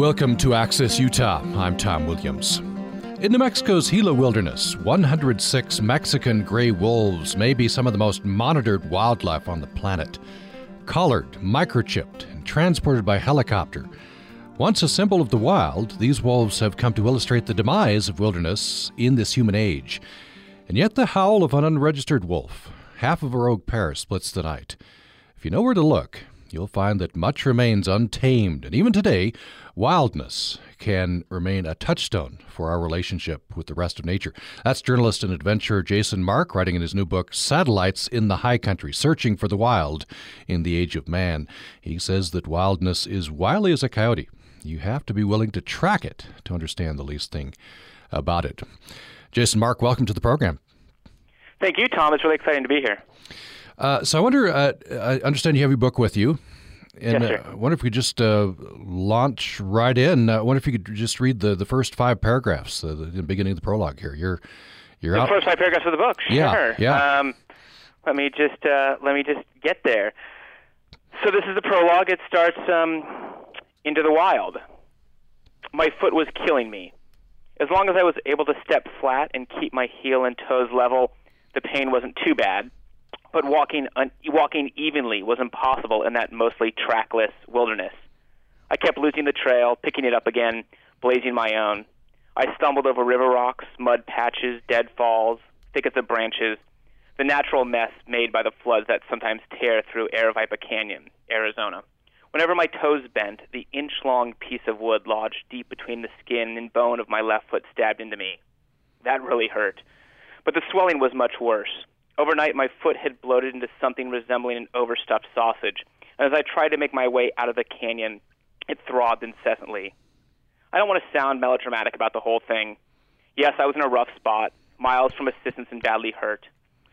Welcome to Access Utah. I'm Tom Williams. In New Mexico's Gila Wilderness, 106 Mexican gray wolves may be some of the most monitored wildlife on the planet. Collared, microchipped, and transported by helicopter. Once a symbol of the wild, these wolves have come to illustrate the demise of wilderness in this human age. And yet, the howl of an unregistered wolf, half of a rogue pair, splits the night. If you know where to look, you'll find that much remains untamed, and even today, wildness can remain a touchstone for our relationship with the rest of nature. That's journalist and adventurer Jason Mark writing in his new book, Satellites in the High Country Searching for the Wild in the Age of Man. He says that wildness is wily as a coyote. You have to be willing to track it to understand the least thing about it. Jason Mark, welcome to the program. Thank you, Tom. It's really exciting to be here. Uh, so I wonder. Uh, I understand you have your book with you, and yes, uh, I wonder if we could just uh, launch right in. I wonder if you could just read the, the first five paragraphs, uh, the beginning of the prologue here. You're you're the out. first five paragraphs of the book. Sure. Yeah, yeah. Um, let me just uh, let me just get there. So this is the prologue. It starts um, into the wild. My foot was killing me. As long as I was able to step flat and keep my heel and toes level, the pain wasn't too bad but walking un- walking evenly was impossible in that mostly trackless wilderness. I kept losing the trail, picking it up again, blazing my own. I stumbled over river rocks, mud patches, dead falls, thickets of branches, the natural mess made by the floods that sometimes tear through Aravaipa Canyon, Arizona. Whenever my toes bent, the inch long piece of wood lodged deep between the skin and bone of my left foot stabbed into me. That really hurt. But the swelling was much worse. Overnight, my foot had bloated into something resembling an overstuffed sausage, and as I tried to make my way out of the canyon, it throbbed incessantly. I don't want to sound melodramatic about the whole thing. Yes, I was in a rough spot, miles from assistance and badly hurt.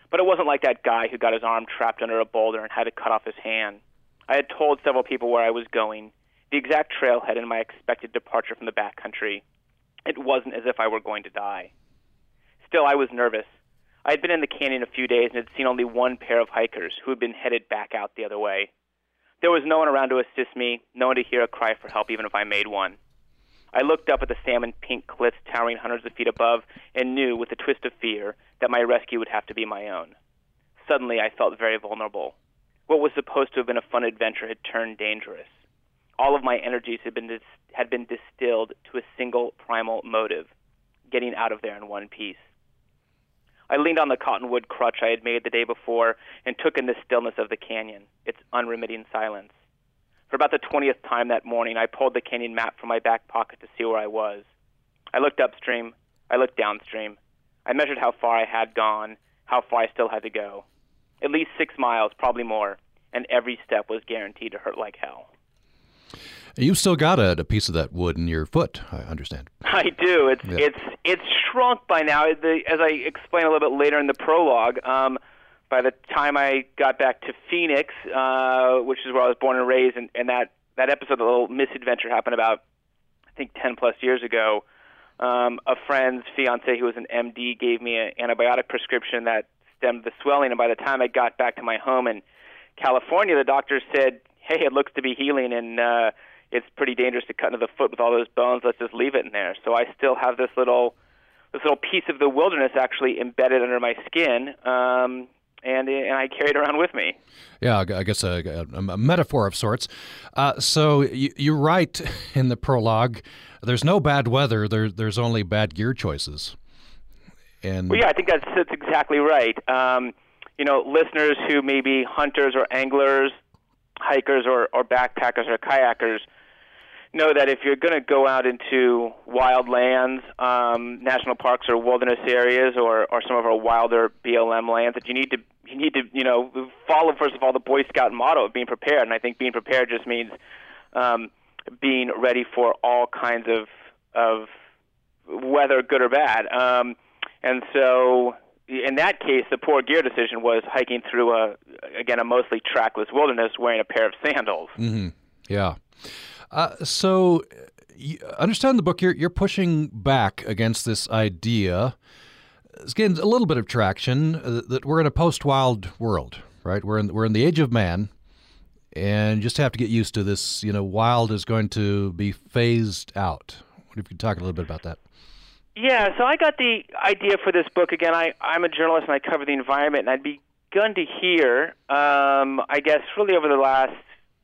But it wasn't like that guy who got his arm trapped under a boulder and had to cut off his hand. I had told several people where I was going, the exact trailhead and my expected departure from the backcountry. It wasn't as if I were going to die. Still, I was nervous. I had been in the canyon a few days and had seen only one pair of hikers who had been headed back out the other way. There was no one around to assist me, no one to hear a cry for help, even if I made one. I looked up at the salmon pink cliffs towering hundreds of feet above and knew, with a twist of fear, that my rescue would have to be my own. Suddenly, I felt very vulnerable. What was supposed to have been a fun adventure had turned dangerous. All of my energies had been, dis- had been distilled to a single primal motive getting out of there in one piece. I leaned on the cottonwood crutch I had made the day before and took in the stillness of the canyon, its unremitting silence. For about the twentieth time that morning, I pulled the canyon map from my back pocket to see where I was. I looked upstream. I looked downstream. I measured how far I had gone, how far I still had to go. At least six miles, probably more, and every step was guaranteed to hurt like hell. You've still got a, a, piece of that wood in your foot, I understand. I do. It's yeah. it's it's shrunk by now. The, as I explain a little bit later in the prologue, um, by the time I got back to Phoenix, uh, which is where I was born and raised, and, and that that episode, the little misadventure, happened about I think ten plus years ago. Um, a friend's fiance, who was an MD, gave me an antibiotic prescription that stemmed the swelling, and by the time I got back to my home in California, the doctor said, "Hey, it looks to be healing," and uh, it's pretty dangerous to cut into the foot with all those bones. Let's just leave it in there. So I still have this little this little piece of the wilderness actually embedded under my skin, um, and and I carry it around with me. Yeah, I guess a, a, a metaphor of sorts. Uh, so you, you write in the prologue, "There's no bad weather. There, there's only bad gear choices." And well, yeah, I think that's that's exactly right. Um, you know, listeners who may be hunters or anglers, hikers or, or backpackers or kayakers know that if you're going to go out into wild lands, um, national parks or wilderness areas, or, or some of our wilder BLM lands, that you need to you need to you know follow first of all the Boy Scout motto of being prepared, and I think being prepared just means um, being ready for all kinds of of weather, good or bad. Um, and so, in that case, the poor gear decision was hiking through a again a mostly trackless wilderness wearing a pair of sandals. Mm-hmm. Yeah. Uh, so, you understand the book. You're you're pushing back against this idea. It's getting a little bit of traction uh, that we're in a post-wild world, right? We're in we're in the age of man, and just have to get used to this. You know, wild is going to be phased out. What if you could talk a little bit about that? Yeah, so I got the idea for this book again. I, I'm a journalist and I cover the environment, and I'd begun to hear, um, I guess, really over the last,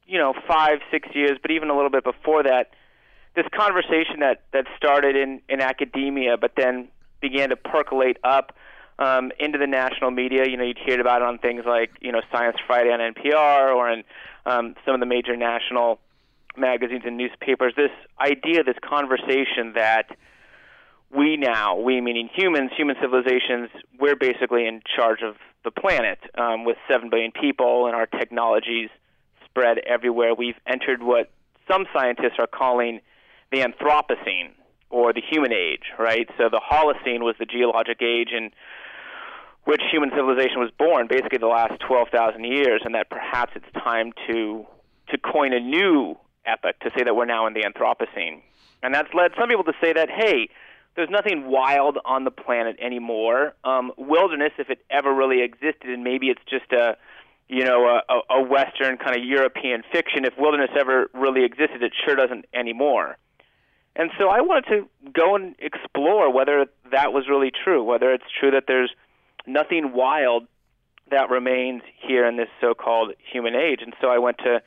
you know, five, six years, but even a little bit before that, this conversation that that started in in academia, but then began to percolate up um, into the national media. You know, you'd hear about it on things like you know Science Friday on NPR or in um, some of the major national magazines and newspapers. This idea, this conversation that we now, we meaning humans, human civilizations, we're basically in charge of the planet um, with seven billion people and our technologies spread everywhere. We've entered what some scientists are calling the Anthropocene or the human age, right? So the Holocene was the geologic age in which human civilization was born, basically the last 12,000 years, and that perhaps it's time to to coin a new epoch to say that we're now in the Anthropocene. And that's led some people to say that, hey, there's nothing wild on the planet anymore. Um, wilderness, if it ever really existed, and maybe it's just a you know, a, a Western kind of European fiction. If wilderness ever really existed, it sure doesn't anymore. And so I wanted to go and explore whether that was really true, whether it's true that there's nothing wild that remains here in this so-called human age. And so I went to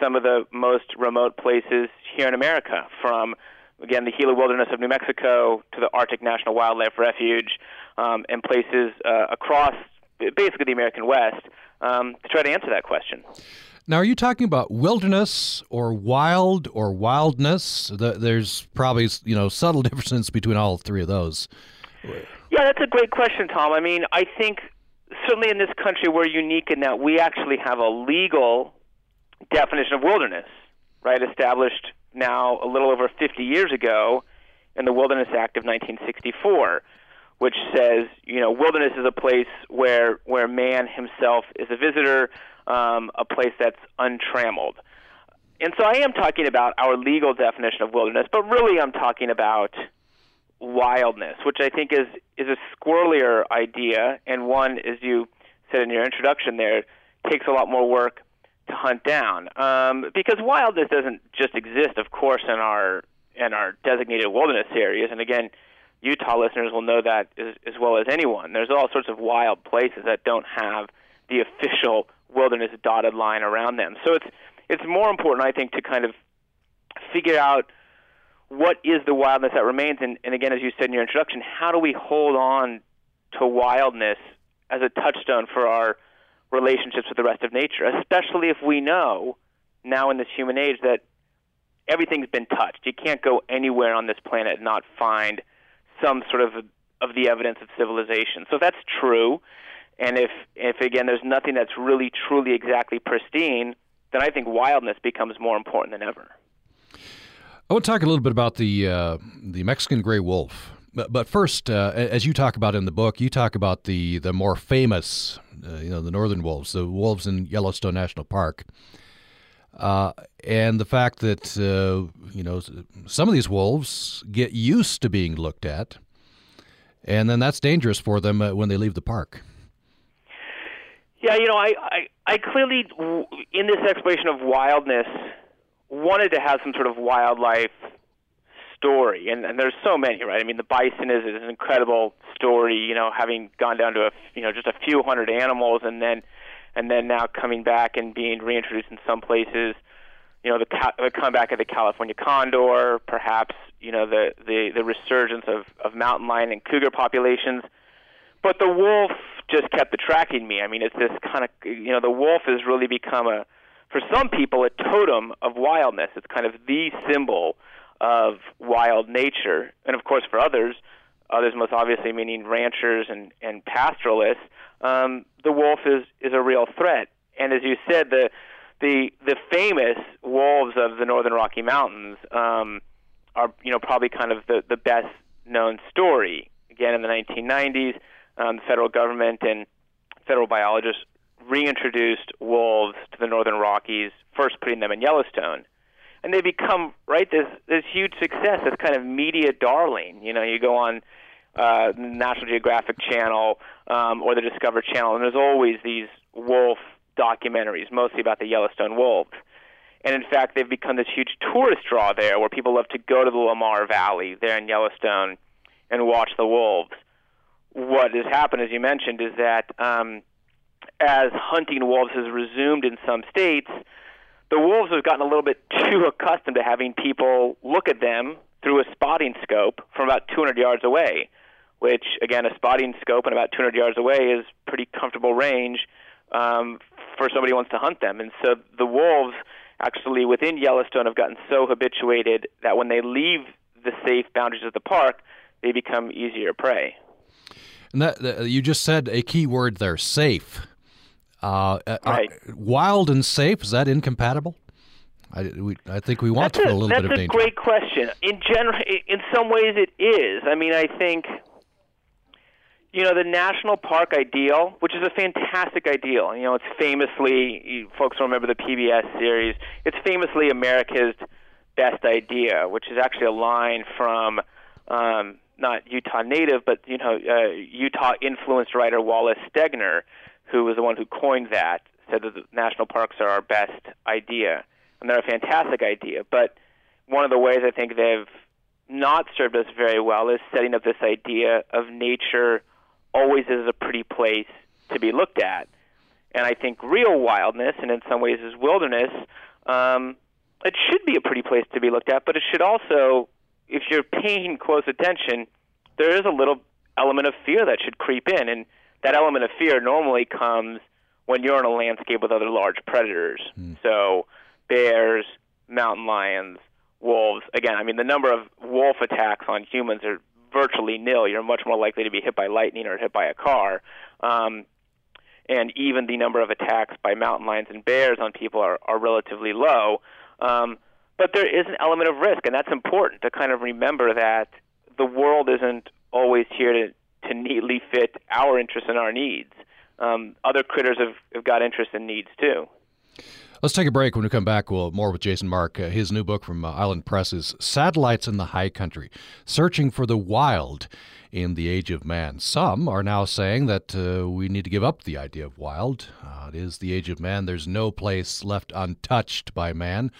some of the most remote places here in America, from again the Gila Wilderness of New Mexico to the Arctic National Wildlife Refuge, um, and places uh, across basically the American West um, to try to answer that question. Now, are you talking about wilderness or wild or wildness? There's probably you know subtle differences between all three of those. Yeah, that's a great question, Tom. I mean, I think certainly in this country we're unique in that we actually have a legal definition of wilderness, right? Established now a little over 50 years ago in the Wilderness Act of 1964 which says you know wilderness is a place where where man himself is a visitor um, a place that's untrammeled. And so I am talking about our legal definition of wilderness, but really I'm talking about wildness, which I think is is a squirrelier idea, and one, as you said in your introduction, there takes a lot more work to hunt down. Um, because wildness doesn't just exist, of course, in our in our designated wilderness areas. And again, Utah listeners will know that as, as well as anyone. There's all sorts of wild places that don't have the official wilderness dotted line around them. So it's it's more important, I think, to kind of figure out what is the wildness that remains, and, and again, as you said in your introduction, how do we hold on to wildness as a touchstone for our relationships with the rest of nature, especially if we know now in this human age that everything's been touched. You can't go anywhere on this planet and not find some sort of of the evidence of civilization. So if that's true, and if, if again, there's nothing that's really, truly, exactly pristine, then I think wildness becomes more important than ever. I want to talk a little bit about the uh, the Mexican gray wolf, but, but first, uh, as you talk about in the book, you talk about the the more famous, uh, you know, the northern wolves, the wolves in Yellowstone National Park, uh, and the fact that uh, you know some of these wolves get used to being looked at, and then that's dangerous for them uh, when they leave the park. Yeah, you know, I, I, I clearly, in this exploration of wildness, wanted to have some sort of wildlife story, and, and there's so many, right? I mean, the bison is, is an incredible story. You know, having gone down to a, you know, just a few hundred animals, and then, and then now coming back and being reintroduced in some places. You know, the, the comeback of the California condor, perhaps, you know, the the, the resurgence of, of mountain lion and cougar populations. But the wolf just kept attracting me. I mean, it's this kind of you know the wolf has really become a for some people a totem of wildness. It's kind of the symbol of wild nature, and of course for others, others most obviously meaning ranchers and and pastoralists, um, the wolf is is a real threat. And as you said, the the the famous wolves of the northern Rocky Mountains um, are you know probably kind of the the best known story. Again, in the 1990s um, the federal government and federal biologists reintroduced wolves to the northern Rockies, first putting them in Yellowstone. And they become right this this huge success, this kind of media darling. You know, you go on uh, National Geographic Channel um, or the Discovery Channel, and there's always these wolf documentaries, mostly about the Yellowstone wolves. And in fact, they've become this huge tourist draw there where people love to go to the Lamar Valley there in Yellowstone and watch the wolves. What has happened, as you mentioned, is that um, as hunting wolves has resumed in some states, the wolves have gotten a little bit too accustomed to having people look at them through a spotting scope from about 200 yards away, which, again, a spotting scope and about 200 yards away is pretty comfortable range um, for somebody who wants to hunt them. And so the wolves actually within Yellowstone have gotten so habituated that when they leave the safe boundaries of the park, they become easier prey. And that, you just said a key word there, safe. Uh, uh, right. wild and safe is that incompatible? I, we, I think we want that's to a, a little bit of danger. That's a great question. In general, in some ways, it is. I mean, I think you know the national park ideal, which is a fantastic ideal. You know, it's famously folks will remember the PBS series. It's famously America's best idea, which is actually a line from um, not Utah native, but you know uh, Utah influenced writer Wallace Stegner, who was the one who coined that. Said that the national parks are our best idea, and they're a fantastic idea. But one of the ways I think they've not served us very well is setting up this idea of nature always is a pretty place to be looked at. And I think real wildness, and in some ways is wilderness, um, it should be a pretty place to be looked at, but it should also, if you're paying close attention, there is a little element of fear that should creep in. And that element of fear normally comes when you're in a landscape with other large predators. Mm. So bears, mountain lions, wolves. Again, I mean, the number of wolf attacks on humans are virtually nil. You're much more likely to be hit by lightning or hit by a car. Um, and even the number of attacks by mountain lions and bears on people are, are relatively low. Um, but there is an element of risk, and that's important to kind of remember that the world isn't always here to, to neatly fit our interests and our needs. Um, other critters have, have got interests and needs too. Let's take a break. When we come back, we'll more with Jason Mark. Uh, his new book from uh, Island Press is Satellites in the High Country Searching for the Wild in the Age of Man. Some are now saying that uh, we need to give up the idea of wild. Uh, it is the age of man. There's no place left untouched by man,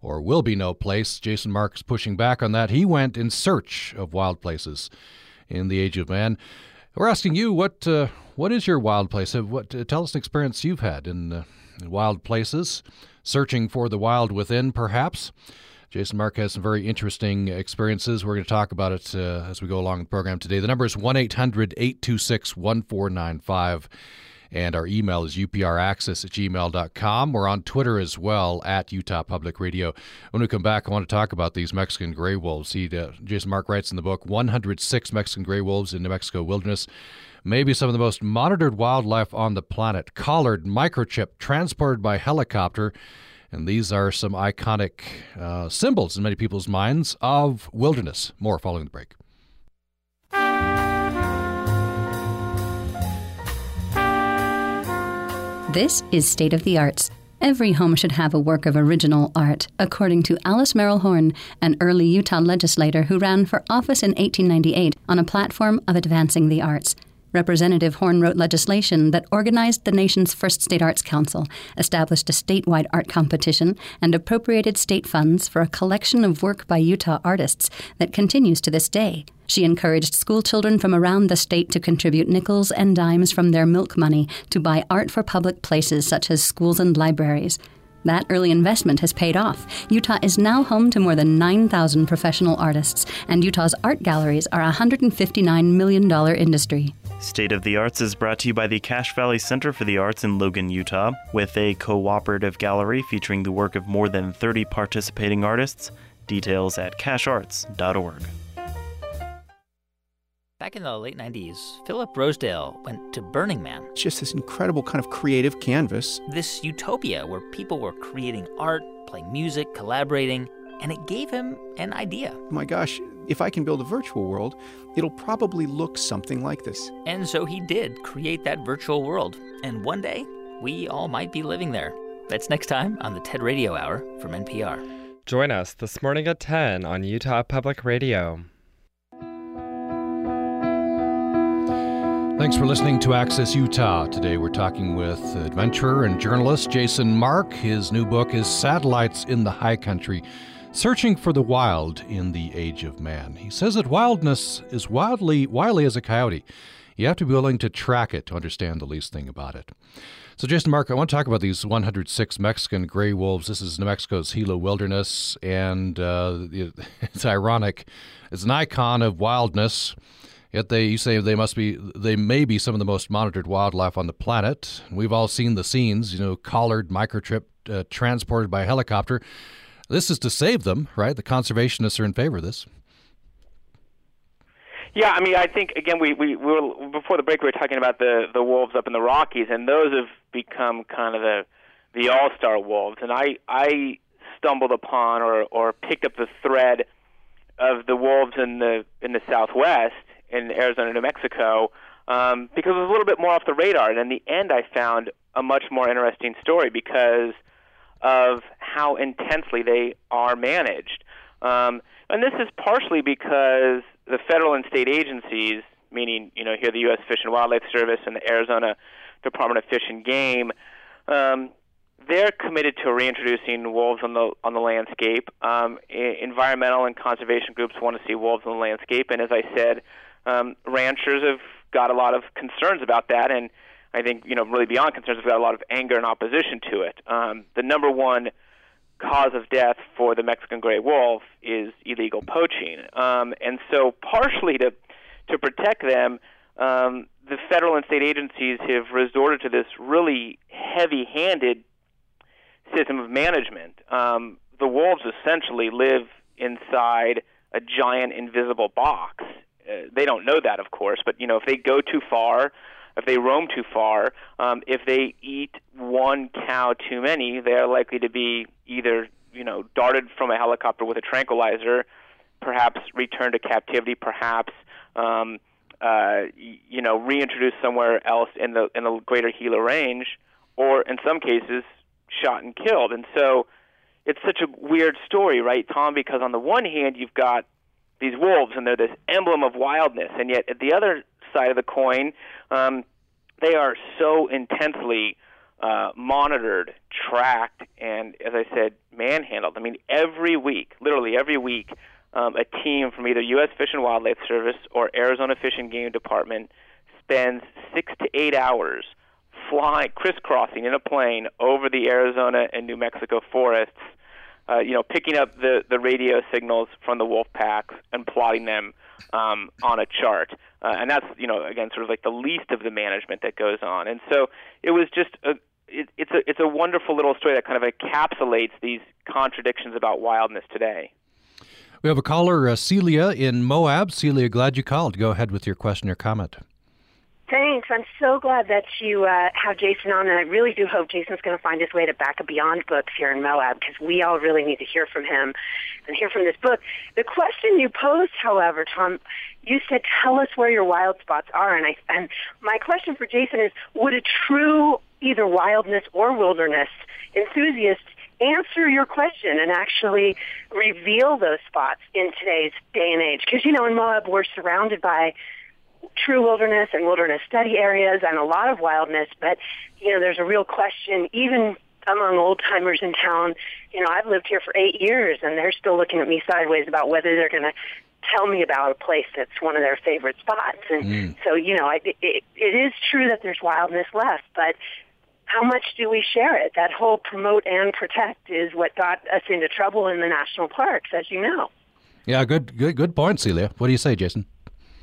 or will be no place. Jason Mark is pushing back on that. He went in search of wild places in the age of man. We're asking you what uh, what is your wild place? What uh, tell us an experience you've had in wild places, searching for the wild within, perhaps. Jason Mark has some very interesting experiences. We're going to talk about it uh, as we go along the program today. The number is 1 800 826 1495, and our email is upraccess at gmail.com. We're on Twitter as well, at Utah Public Radio. When we come back, I want to talk about these Mexican gray wolves. He, uh, Jason Mark writes in the book 106 Mexican gray wolves in New Mexico wilderness maybe some of the most monitored wildlife on the planet, collared, microchip, transported by helicopter. And these are some iconic uh, symbols in many people's minds of wilderness. More following the break. This is State of the Arts. Every home should have a work of original art, according to Alice Merrill Horne, an early Utah legislator who ran for office in 1898 on a platform of advancing the arts. Representative Horne wrote legislation that organized the nation's first state arts council, established a statewide art competition, and appropriated state funds for a collection of work by Utah artists that continues to this day. She encouraged schoolchildren from around the state to contribute nickels and dimes from their milk money to buy art for public places such as schools and libraries. That early investment has paid off. Utah is now home to more than 9,000 professional artists, and Utah's art galleries are a $159 million industry. State of the Arts is brought to you by the Cache Valley Center for the Arts in Logan, Utah, with a cooperative gallery featuring the work of more than 30 participating artists. Details at cachearts.org. Back in the late 90s, Philip Rosedale went to Burning Man. It's just this incredible kind of creative canvas. This utopia where people were creating art, playing music, collaborating, and it gave him an idea. My gosh, if I can build a virtual world, it'll probably look something like this. And so he did create that virtual world. And one day, we all might be living there. That's next time on the TED Radio Hour from NPR. Join us this morning at 10 on Utah Public Radio. Thanks for listening to Access Utah. Today we're talking with adventurer and journalist Jason Mark. His new book is Satellites in the High Country Searching for the Wild in the Age of Man. He says that wildness is wildly, wily as a coyote. You have to be willing to track it to understand the least thing about it. So, Jason Mark, I want to talk about these 106 Mexican gray wolves. This is New Mexico's Gila Wilderness, and uh, it's ironic. It's an icon of wildness. Yet they, you say they must be, they may be some of the most monitored wildlife on the planet. We've all seen the scenes, you know, collared, microchipped, uh, transported by helicopter. This is to save them, right? The conservationists are in favor of this. Yeah, I mean, I think again, we, we, we were before the break. We were talking about the the wolves up in the Rockies, and those have become kind of the the all star wolves. And I I stumbled upon or or picked up the thread of the wolves in the in the Southwest in Arizona, New Mexico, um, because it was a little bit more off the radar. And in the end, I found a much more interesting story because of how intensely they are managed. Um, and this is partially because the federal and state agencies, meaning you know here the U.S. Fish and Wildlife Service and the Arizona Department of Fish and Game, um, they're committed to reintroducing wolves on the on the landscape. Um, environmental and conservation groups want to see wolves on the landscape, and as I said, um, ranchers have got a lot of concerns about that, and I think you know really beyond concerns, we've got a lot of anger and opposition to it. Um, the number one cause of death for the Mexican gray wolf is illegal poaching, um, and so partially to to protect them, um, the federal and state agencies have resorted to this really heavy-handed system of management. Um, the wolves essentially live inside a giant invisible box, uh, they don't know that, of course, but you know, if they go too far, if they roam too far, um, if they eat one cow too many, they are likely to be either you know darted from a helicopter with a tranquilizer, perhaps returned to captivity, perhaps um, uh, you know reintroduced somewhere else in the in the greater Gila range, or in some cases shot and killed. And so it's such a weird story, right, Tom? Because on the one hand, you've got these wolves, and they're this emblem of wildness. And yet, at the other side of the coin, um, they are so intensely uh, monitored, tracked, and as I said, manhandled. I mean, every week, literally every week, um, a team from either U.S. Fish and Wildlife Service or Arizona Fish and Game Department spends six to eight hours flying, crisscrossing in a plane over the Arizona and New Mexico forests uh, you know, picking up the, the radio signals from the wolf packs and plotting them um, on a chart. Uh, and that's, you know, again, sort of like the least of the management that goes on. And so it was just a, it, it's a it's a wonderful little story that kind of encapsulates these contradictions about wildness today. We have a caller, uh, Celia in Moab. Celia, glad you called. Go ahead with your question or comment. Thanks. I'm so glad that you uh, have Jason on, and I really do hope Jason's going to find his way to Back of Beyond books here in Moab because we all really need to hear from him and hear from this book. The question you posed, however, Tom, you said, "Tell us where your wild spots are," and I and my question for Jason is: Would a true either wildness or wilderness enthusiast answer your question and actually reveal those spots in today's day and age? Because you know, in Moab, we're surrounded by true wilderness and wilderness study areas and a lot of wildness, but you know, there's a real question even among old timers in town. You know, I've lived here for eight years, and they're still looking at me sideways about whether they're going to tell me about a place that's one of their favorite spots. And mm. so, you know, I, it, it is true that there's wildness left, but how much do we share it? That whole promote and protect is what got us into trouble in the national parks, as you know. Yeah, good, good, good point, Celia. What do you say, Jason?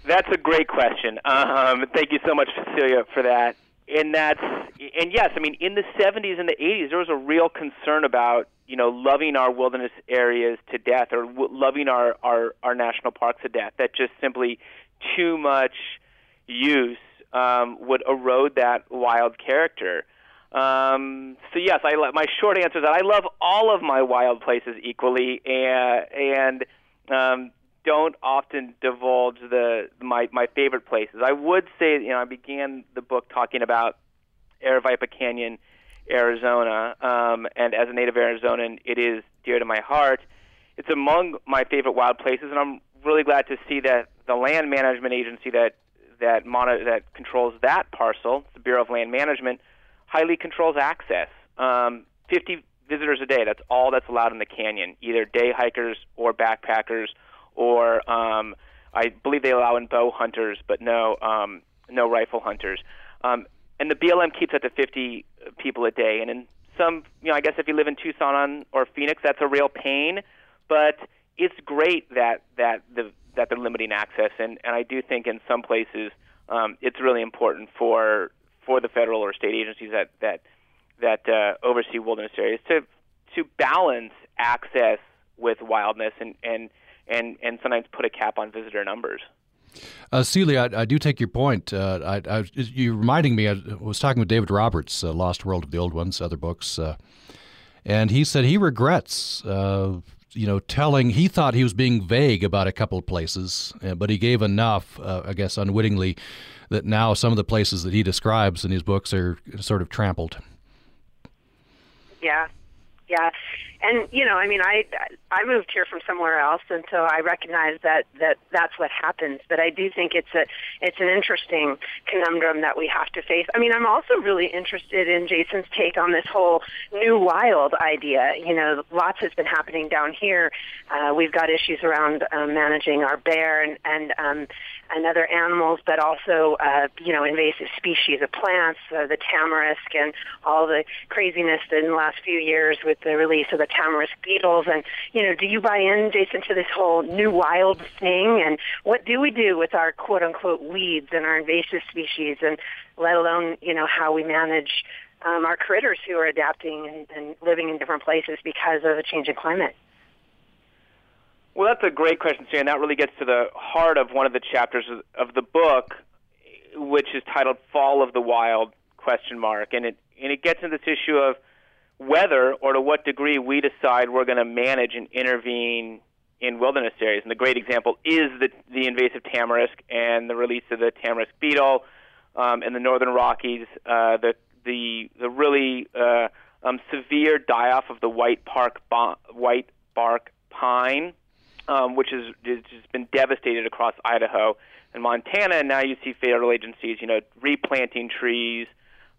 That's a great question. Um, thank you so much, Cecilia, for that. And that's and yes, I mean in the 70s and the 80s there was a real concern about you know loving our wilderness areas to death or w- loving our, our our national parks to death. That just simply too much use um, would erode that wild character. Um, so yes, I my short answer is that I love all of my wild places equally, and and um, don't often divulge the my my favorite places. I would say, you know, I began the book talking about Aravaipa Canyon, Arizona, um, and as a native Arizonan, it is dear to my heart. It's among my favorite wild places, and I'm really glad to see that the land management agency that that monitor, that controls that parcel, the Bureau of Land Management, highly controls access. Um, 50 visitors a day. That's all that's allowed in the canyon, either day hikers or backpackers, or um, I believe they allow in bow hunters, but no um, no rifle hunters. Um, and the BLM keeps that to 50 people a day. And in some, you know, I guess if you live in Tucson or Phoenix, that's a real pain. But it's great that that the that they're limiting access, and and I do think in some places um, it's really important for for the federal or state agencies that that that uh, oversee wilderness areas to to balance access with wildness and and and and sometimes put a cap on visitor numbers. Uh, Celia, I, I, do take your point. Uh, I, I, you're reminding me. I was talking with David Roberts, uh, Lost World of the Old Ones, other books, uh, and he said he regrets uh, you know, telling he thought he was being vague about a couple of places, uh, but he gave enough, uh, I guess, unwittingly, that now some of the places that he describes in his books are sort of trampled. Yeah, yeah and you know, I mean, I I moved here from somewhere else, and so I recognize that that that's what happens. But I do think it's a it's an interesting conundrum that we have to face. I mean, I'm also really interested in Jason's take on this whole new wild idea. You know, lots has been happening down here. Uh, we've got issues around um, managing our bear and and um, and other animals, but also uh, you know invasive species of plants, uh, the tamarisk, and all the craziness in the last few years with the release of the tamarisk beetles. And, you know, do you buy in, Jason, to this whole new wild thing? And what do we do with our quote unquote weeds and our invasive species and let alone, you know, how we manage um, our critters who are adapting and, and living in different places because of a change in climate? Well, that's a great question, Sarah, and that really gets to the heart of one of the chapters of the book, which is titled "Fall of the Wild?" question mark, and it and it gets into this issue of whether or to what degree we decide we're going to manage and intervene in wilderness areas. And the great example is the, the invasive tamarisk and the release of the tamarisk beetle um, in the northern Rockies, uh, the, the, the really uh, um, severe die off of the white, park bo- white bark pine, um, which has, has been devastated across Idaho and Montana. And now you see federal agencies, you know, replanting trees.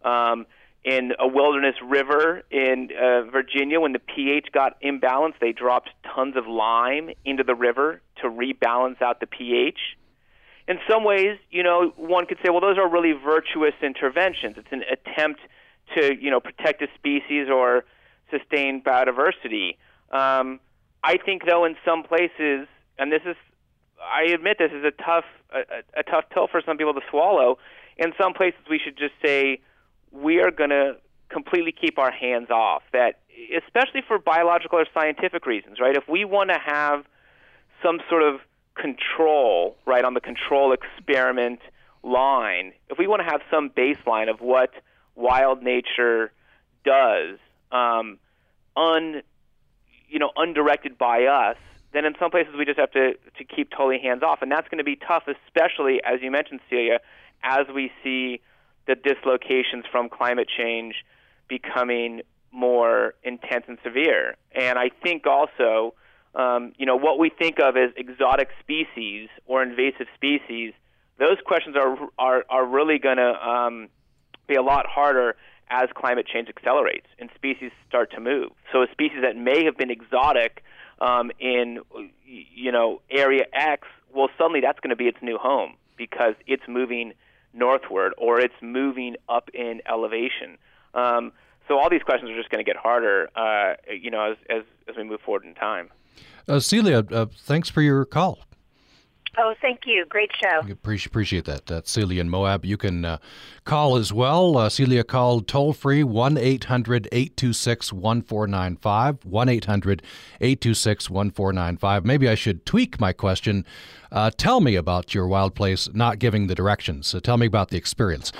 Um, in a wilderness river in uh, Virginia when the pH got imbalanced, they dropped tons of lime into the river to rebalance out the pH. In some ways, you know, one could say, well, those are really virtuous interventions. It's an attempt to, you know, protect a species or sustain biodiversity. Um, I think, though, in some places, and this is, I admit, this is a tough, a, a tough pill for some people to swallow. In some places, we should just say we are going to completely keep our hands off. That, especially for biological or scientific reasons, right? If we want to have some sort of control, right, on the control experiment line, if we want to have some baseline of what wild nature does, um, un, you know, undirected by us, then in some places we just have to to keep totally hands off, and that's going to be tough, especially as you mentioned, Celia, as we see the dislocations from climate change becoming more intense and severe. And I think also, um, you know, what we think of as exotic species or invasive species, those questions are are, are really going to um, be a lot harder as climate change accelerates and species start to move. So a species that may have been exotic um, in, you know, area X, well, suddenly that's going to be its new home because it's moving northward or it's moving up in elevation. Um, so all these questions are just going to get harder, uh, you know, as, as, as we move forward in time. Uh, Celia, uh, thanks for your call. Oh, thank you. Great show. Appreciate, appreciate that. That's Celia in Moab. You can uh, call as well. Uh, Celia called toll free 1 800 826 1495. 1 800 826 1495. Maybe I should tweak my question. Uh, tell me about your wild place, not giving the directions. So tell me about the experience.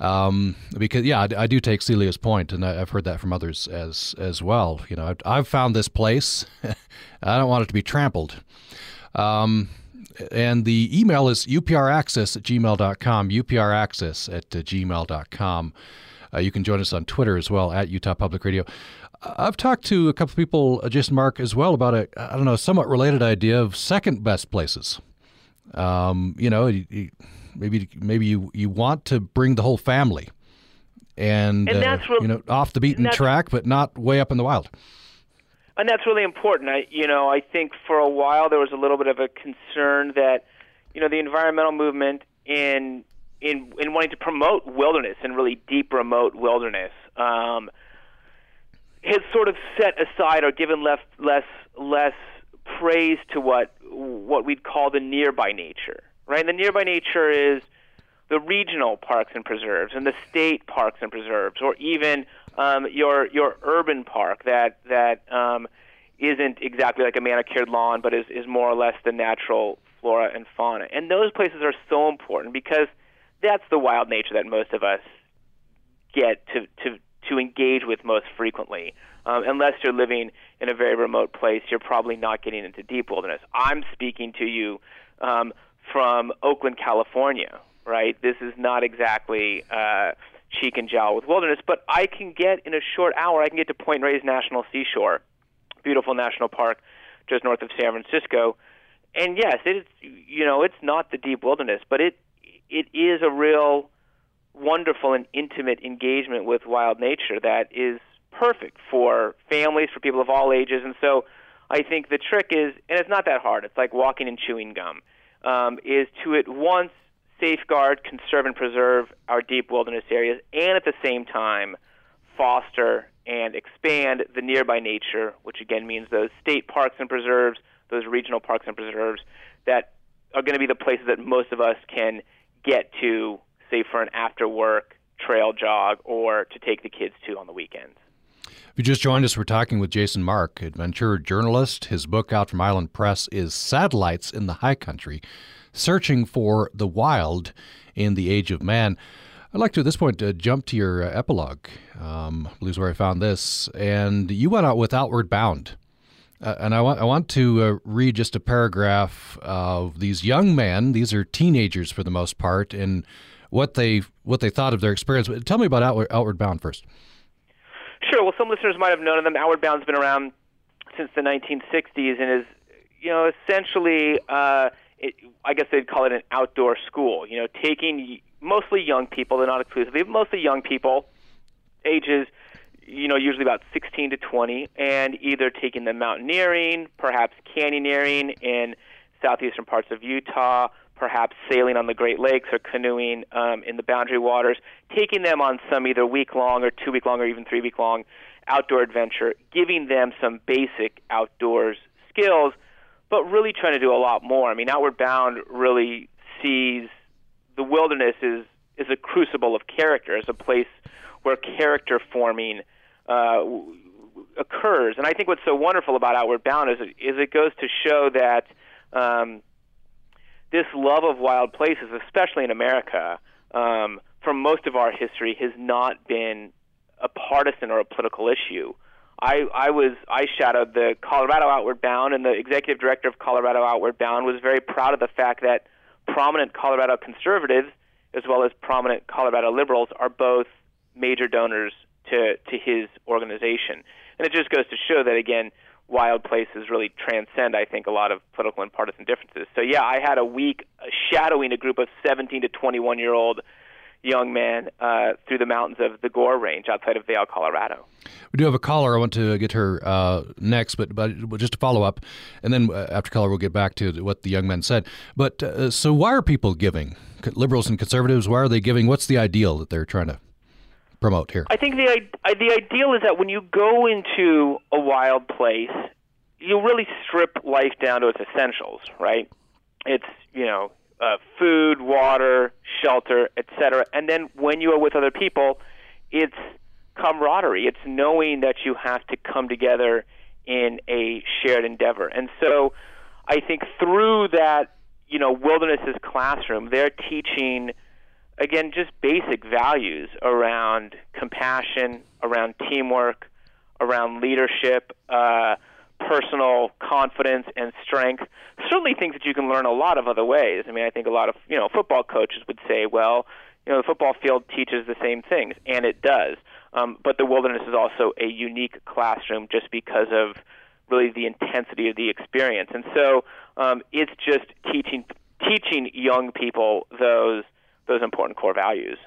Um, because yeah, I, I, do take Celia's point, and I, have heard that from others as as well. You know, I've, I've found this place. I don't want it to be trampled. Um, and the email is upraccess at gmail.com, upraccess at uh, gmail.com. Uh, you can join us on Twitter as well, at Utah Public Radio. I've talked to a couple of people, uh, Jason Mark, as well, about a, I don't know, somewhat related idea of second best places. Um, you know, you, maybe maybe you you want to bring the whole family, and, And uh, real- you know off the beaten track, but not way up in the wild. And that's really important. I, you know, I think for a while there was a little bit of a concern that, you know, the environmental movement in in in wanting to promote wilderness and really deep remote wilderness um, has sort of set aside or given less less less praise to what what we'd call the nearby nature. Right, the nearby nature is the regional parks and preserves and the state parks and preserves, or even um, your your urban park that that um, isn't exactly like a manicured lawn, but is is more or less the natural flora and fauna. And those places are so important because that's the wild nature that most of us get to to to engage with most frequently. Um, unless you're living in a very remote place, you're probably not getting into deep wilderness. I'm speaking to you um, from Oakland, California, right? This is not exactly uh, cheek and jowl with wilderness, but I can get in a short hour. I can get to Point Reyes National Seashore, beautiful national park just north of San Francisco. And yes, it's you know it's not the deep wilderness, but it it is a real wonderful and intimate engagement with wild nature that is perfect for families, for people of all ages. And so I think the trick is, and it's not that hard, it's like walking and chewing gum, um, is to at once safeguard, conserve, and preserve our deep wilderness areas, and at the same time foster and expand the nearby nature, which again means those state parks and preserves, those regional parks and preserves that are going to be the places that most of us can get to, say, for an after work trail jog or to take the kids to on the weekends. If you just joined us, we're talking with Jason Mark, adventure journalist. His book out from Island Press is Satellites in the High Country Searching for the Wild in the Age of Man. I'd like to, at this point, uh, jump to your uh, epilogue. Um, I believe is where I found this. And you went out with Outward Bound. Uh, and I want, I want to uh, read just a paragraph of these young men. These are teenagers for the most part, and what they what they thought of their experience. Tell me about Outward, Outward Bound first. Sure. Well, some listeners might have known of them. Outward Bound's been around since the 1960s and is, you know, essentially, uh, it, I guess they'd call it an outdoor school. You know, taking mostly young people, they're not exclusively, mostly young people, ages, you know, usually about 16 to 20, and either taking them mountaineering, perhaps canyoneering in southeastern parts of Utah, perhaps sailing on the Great Lakes or canoeing um, in the Boundary Waters, taking them on some either week long or two week long or even three week long outdoor adventure, giving them some basic outdoors skills, but really trying to do a lot more. I mean, Outward Bound really sees the wilderness is is a crucible of character, as a place where character forming uh, occurs. And I think what's so wonderful about Outward Bound is it, is it goes to show that um, this love of wild places, especially in America, um, for most of our history, has not been a partisan or a political issue. I, I was I shadowed the Colorado Outward Bound, and the executive director of Colorado Outward Bound was very proud of the fact that prominent Colorado conservatives, as well as prominent Colorado liberals, are both major donors to to his organization. And it just goes to show that again, wild places really transcend, I think, a lot of political and partisan differences. So yeah, I had a week shadowing a group of 17 to 21 year old young man uh, through the mountains of the Gore Range outside of Vail, Colorado. We do have a caller. I want to get her uh, next, but but just to follow up, and then uh, after caller we'll get back to what the young men said. But uh, so why are people giving? Liberals and conservatives, why are they giving? What's the ideal that they're trying to promote here? I think the i- the ideal is that when you go into a wild place, you really strip life down to its essentials, right? It's you know uh, food, water, shelter, etc. And then when you are with other people, it's camaraderie. It's knowing that you have to come together in a shared endeavor. And so, I think through that, you know, wilderness's classroom, they're teaching again just basic values around compassion, around teamwork, around leadership. Uh, personal confidence and strength. Certainly things that you can learn a lot of other ways. I mean, I think a lot of, you know, football coaches would say, well, you know, the football field teaches the same things, and it does. Um, but the wilderness is also a unique classroom just because of really the intensity of the experience. And so um, it's just teaching teaching young people those those important core values.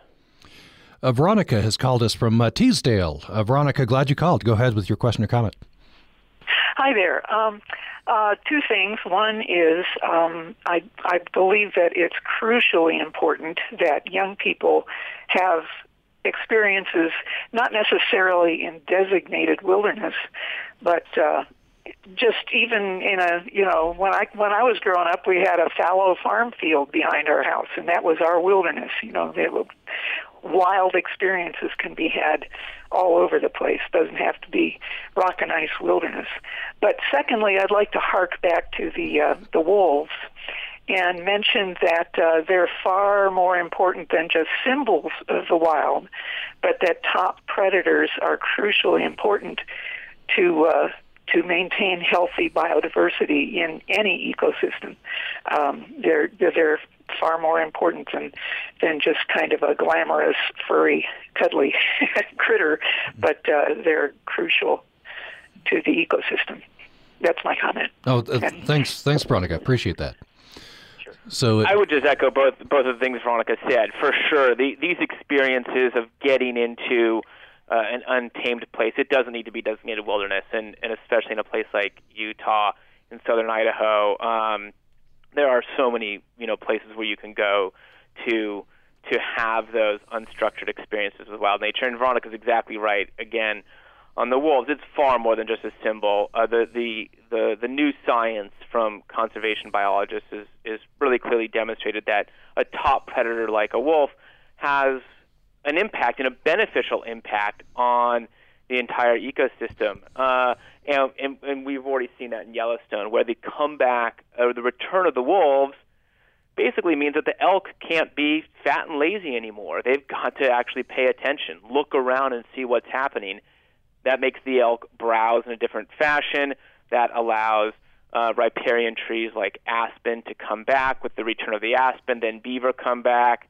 Uh, Veronica has called us from uh, Teasdale. Uh, Veronica, glad you called. Go ahead with your question or comment. Hi there. Um, uh, two things. One is um, I, I believe that it's crucially important that young people have experiences, not necessarily in designated wilderness, but uh, just even in a you know when I when I was growing up, we had a fallow farm field behind our house, and that was our wilderness. You know, they, wild experiences can be had all over the place. Doesn't have to be rock and ice wilderness. But secondly, I'd like to hark back to the uh, the wolves and mention that uh, they're far more important than just symbols of the wild, but that top predators are crucially important to uh, to maintain healthy biodiversity in any ecosystem. Um, they're they're far more important than than just kind of a glamorous, furry, cuddly critter, but uh, they're crucial to the ecosystem. That's my comment. Oh, uh, thanks, thanks, Veronica. Appreciate that. So it, I would just echo both both of the things Veronica said. For sure, the, these experiences of getting into uh, an untamed place, it doesn't need to be designated wilderness, and, and especially in a place like Utah, in southern Idaho, um, there are so many you know places where you can go to to have those unstructured experiences with wild nature. And Veronica's exactly right. Again, on the wolves, it's far more than just a symbol. Uh, the, the the the new science from conservation biologists is is really clearly demonstrated that a top predator like a wolf has an impact and a beneficial impact on the entire ecosystem. Uh, and, and, and we've already seen that in Yellowstone, where the comeback or the return of the wolves basically means that the elk can't be fat and lazy anymore. They've got to actually pay attention, look around, and see what's happening. That makes the elk browse in a different fashion. That allows uh, riparian trees like aspen to come back with the return of the aspen. Then beaver come back.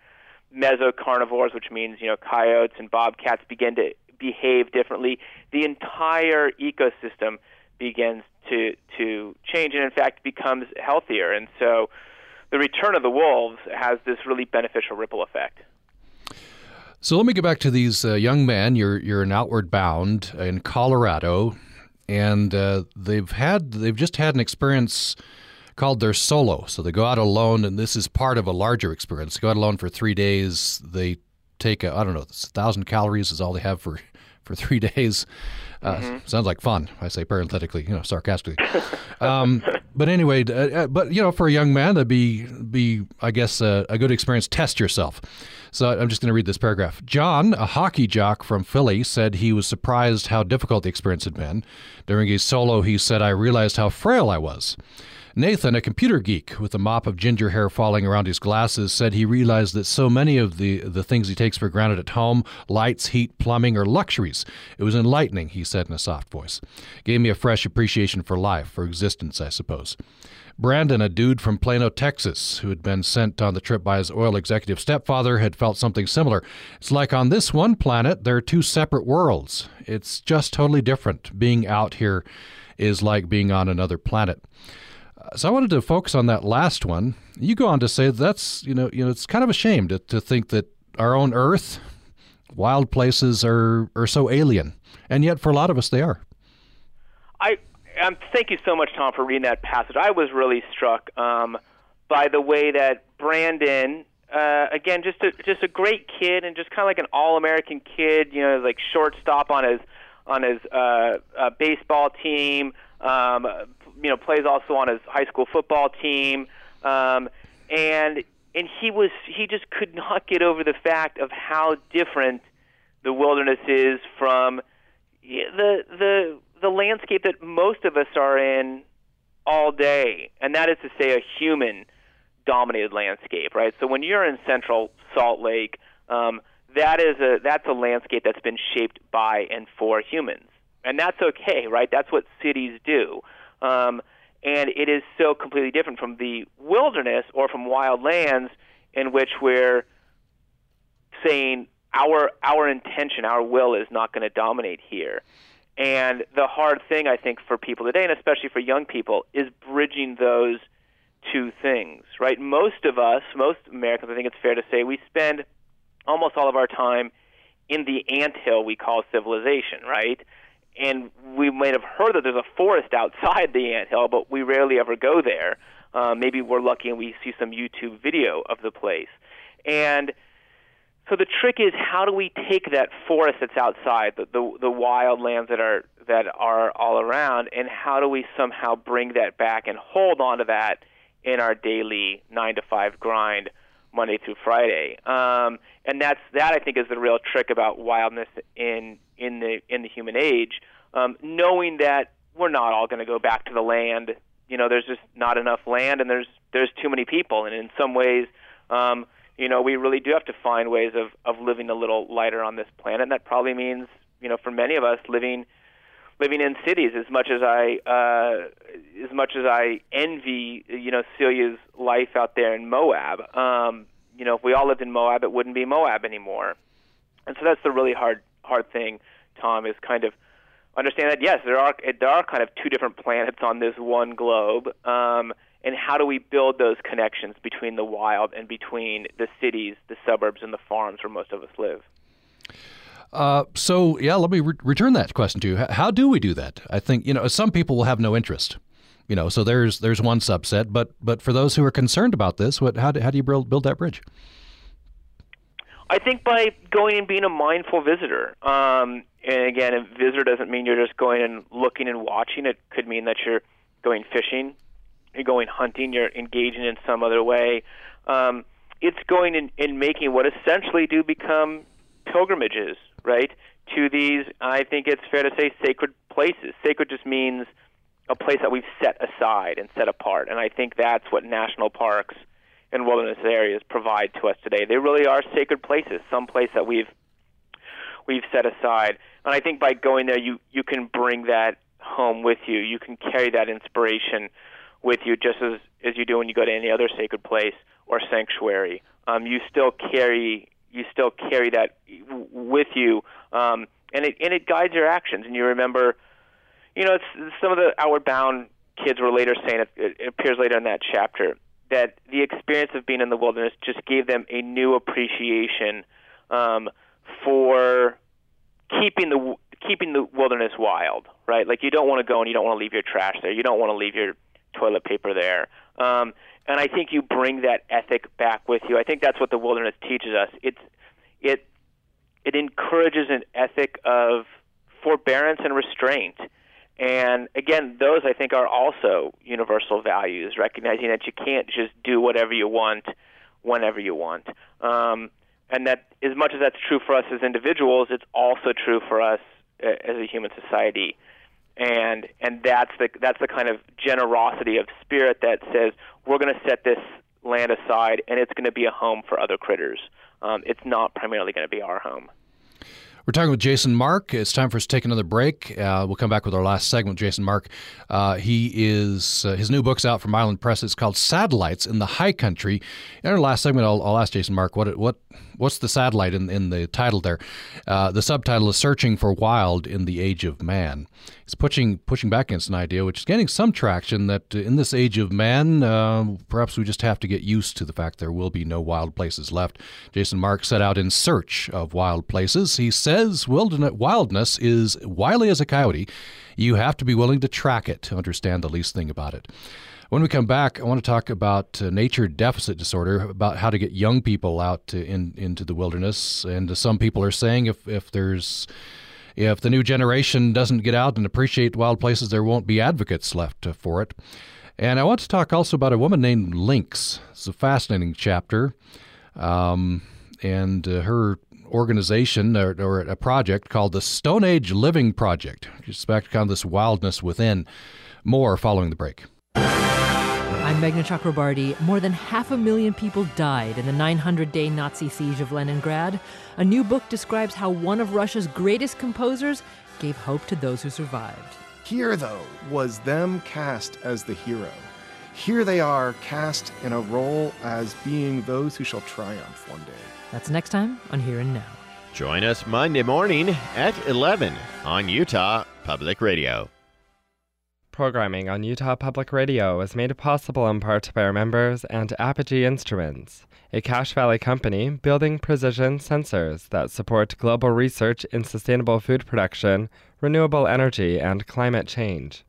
Mesocarnivores, which means you know coyotes and bobcats, begin to behave differently. The entire ecosystem begins to to change, and in fact becomes healthier. And so, the return of the wolves has this really beneficial ripple effect. So let me get back to these uh, young men. You're you're in Outward Bound in Colorado, and uh, they've had they've just had an experience called their solo. So they go out alone, and this is part of a larger experience. They go out alone for three days. They take I don't know, a thousand calories is all they have for for three days. Uh, mm-hmm. Sounds like fun. I say parenthetically, you know, sarcastically. um, but anyway, uh, uh, but you know, for a young man, that'd be be I guess uh, a good experience. Test yourself. So I'm just going to read this paragraph. John, a hockey jock from Philly, said he was surprised how difficult the experience had been. During his solo, he said, "I realized how frail I was." Nathan, a computer geek with a mop of ginger hair falling around his glasses, said he realized that so many of the, the things he takes for granted at home lights, heat, plumbing are luxuries. It was enlightening, he said in a soft voice. Gave me a fresh appreciation for life, for existence, I suppose. Brandon, a dude from Plano, Texas, who had been sent on the trip by his oil executive stepfather, had felt something similar. It's like on this one planet, there are two separate worlds. It's just totally different. Being out here is like being on another planet. So I wanted to focus on that last one. You go on to say that's you know you know it's kind of a shame to, to think that our own Earth, wild places are are so alien, and yet for a lot of us they are. I um, thank you so much, Tom, for reading that passage. I was really struck um, by the way that Brandon, uh, again, just a just a great kid and just kind of like an all American kid, you know, like shortstop on his on his uh, uh, baseball team. Um, you know plays also on his high school football team, um, and and he was he just could not get over the fact of how different the wilderness is from the the the landscape that most of us are in all day, and that is to say, a human dominated landscape, right? So when you're in Central Salt Lake, um, that is a that's a landscape that's been shaped by and for humans, and that's okay, right? That's what cities do. Um, and it is so completely different from the wilderness or from wild lands in which we're saying our our intention, our will is not going to dominate here. And the hard thing I think for people today, and especially for young people, is bridging those two things, right? Most of us, most Americans, I think it's fair to say, we spend almost all of our time in the anthill we call civilization, right? And we might have heard that there's a forest outside the anthill, but we rarely ever go there. Uh, maybe we're lucky and we see some YouTube video of the place. And so the trick is how do we take that forest that's outside, the, the, the wild lands that are that are all around, and how do we somehow bring that back and hold on to that in our daily nine to five grind, Monday through Friday? Um, and that's that I think is the real trick about wildness in in the in the human age, um, knowing that we're not all going to go back to the land. You know, there's just not enough land, and there's there's too many people, and in some ways. Um, you know, we really do have to find ways of, of living a little lighter on this planet. And that probably means, you know, for many of us living living in cities as much as I uh, as much as I envy, you know, Celia's life out there in Moab. Um, you know, if we all lived in Moab, it wouldn't be Moab anymore. And so that's the really hard hard thing, Tom, is kind of understand that yes, there are there are kind of two different planets on this one globe. Um, and how do we build those connections between the wild and between the cities, the suburbs, and the farms where most of us live? Uh, so yeah, let me re- return that question to you. How do we do that? I think you know some people will have no interest. You know, so there's there's one subset, but but for those who are concerned about this, what how do, how do you build build that bridge? I think by going and being a mindful visitor. Um, and again, a visitor doesn't mean you're just going and looking and watching. It could mean that you're going fishing, you're going hunting, you're engaging in some other way. Um, it's going and in, in making what essentially do become pilgrimages, right? To these, I think it's fair to say, sacred places. Sacred just means a place that we've set aside and set apart. And I think that's what national parks and wilderness areas provide to us today. They really are sacred places, some place that we've we've set aside. And I think by going there, you you can bring that home with you. You can carry that inspiration with you, just as as you do when you go to any other sacred place or sanctuary. Um, you still carry you still carry that with you, um, and it and it guides your actions. And you remember, you know, it's some of the outward bound kids were later saying it, it appears later in that chapter that the experience of being in the wilderness just gave them a new appreciation um, for keeping the keeping the wilderness wild, right? Like you don't want to go and you don't want to leave your trash there. You don't want to leave your toilet paper there. Um, and I think you bring that ethic back with you. I think that's what the wilderness teaches us. It's it it encourages an ethic of forbearance and restraint. And again, those I think are also universal values, recognizing that you can't just do whatever you want whenever you want. Um, and that as much as that's true for us as individuals, it's also true for us uh, as a human society and and that's the that's the kind of generosity of spirit that says we're going to set this land aside and it's going to be a home for other critters. Um, it's not primarily going to be our home. We're talking with Jason Mark. It's time for us to take another break. Uh, we'll come back with our last segment. Jason Mark, uh, he is uh, his new book's out from Island Press. It's called Satellites in the High Country. In our last segment, I'll, I'll ask Jason Mark what what what's the satellite in, in the title there. Uh, the subtitle is "Searching for Wild in the Age of Man." It's pushing pushing back against an idea which is getting some traction that in this age of man, uh, perhaps we just have to get used to the fact there will be no wild places left. Jason Mark set out in search of wild places. He says wildness is wily as a coyote. You have to be willing to track it to understand the least thing about it. When we come back, I want to talk about uh, nature deficit disorder, about how to get young people out to, in, into the wilderness. And some people are saying if, if there's if the new generation doesn't get out and appreciate wild places, there won't be advocates left uh, for it. And I want to talk also about a woman named Lynx. It's a fascinating chapter. Um, and uh, her organization or, or, a project called the Stone Age Living Project. Just back to kind of this wildness within. More following the break. I'm Meghna Chakrabarti. More than half a million people died in the 900 day Nazi siege of Leningrad. A new book describes how one of Russia's greatest composers gave hope to those who survived. Here, though, was them cast as the hero. Here they are cast in a role as being those who shall triumph one day. That's next time on Here and Now. Join us Monday morning at 11 on Utah Public Radio. Programming on Utah Public Radio is made possible in part by our members and Apogee Instruments, a Cache Valley company building precision sensors that support global research in sustainable food production, renewable energy, and climate change.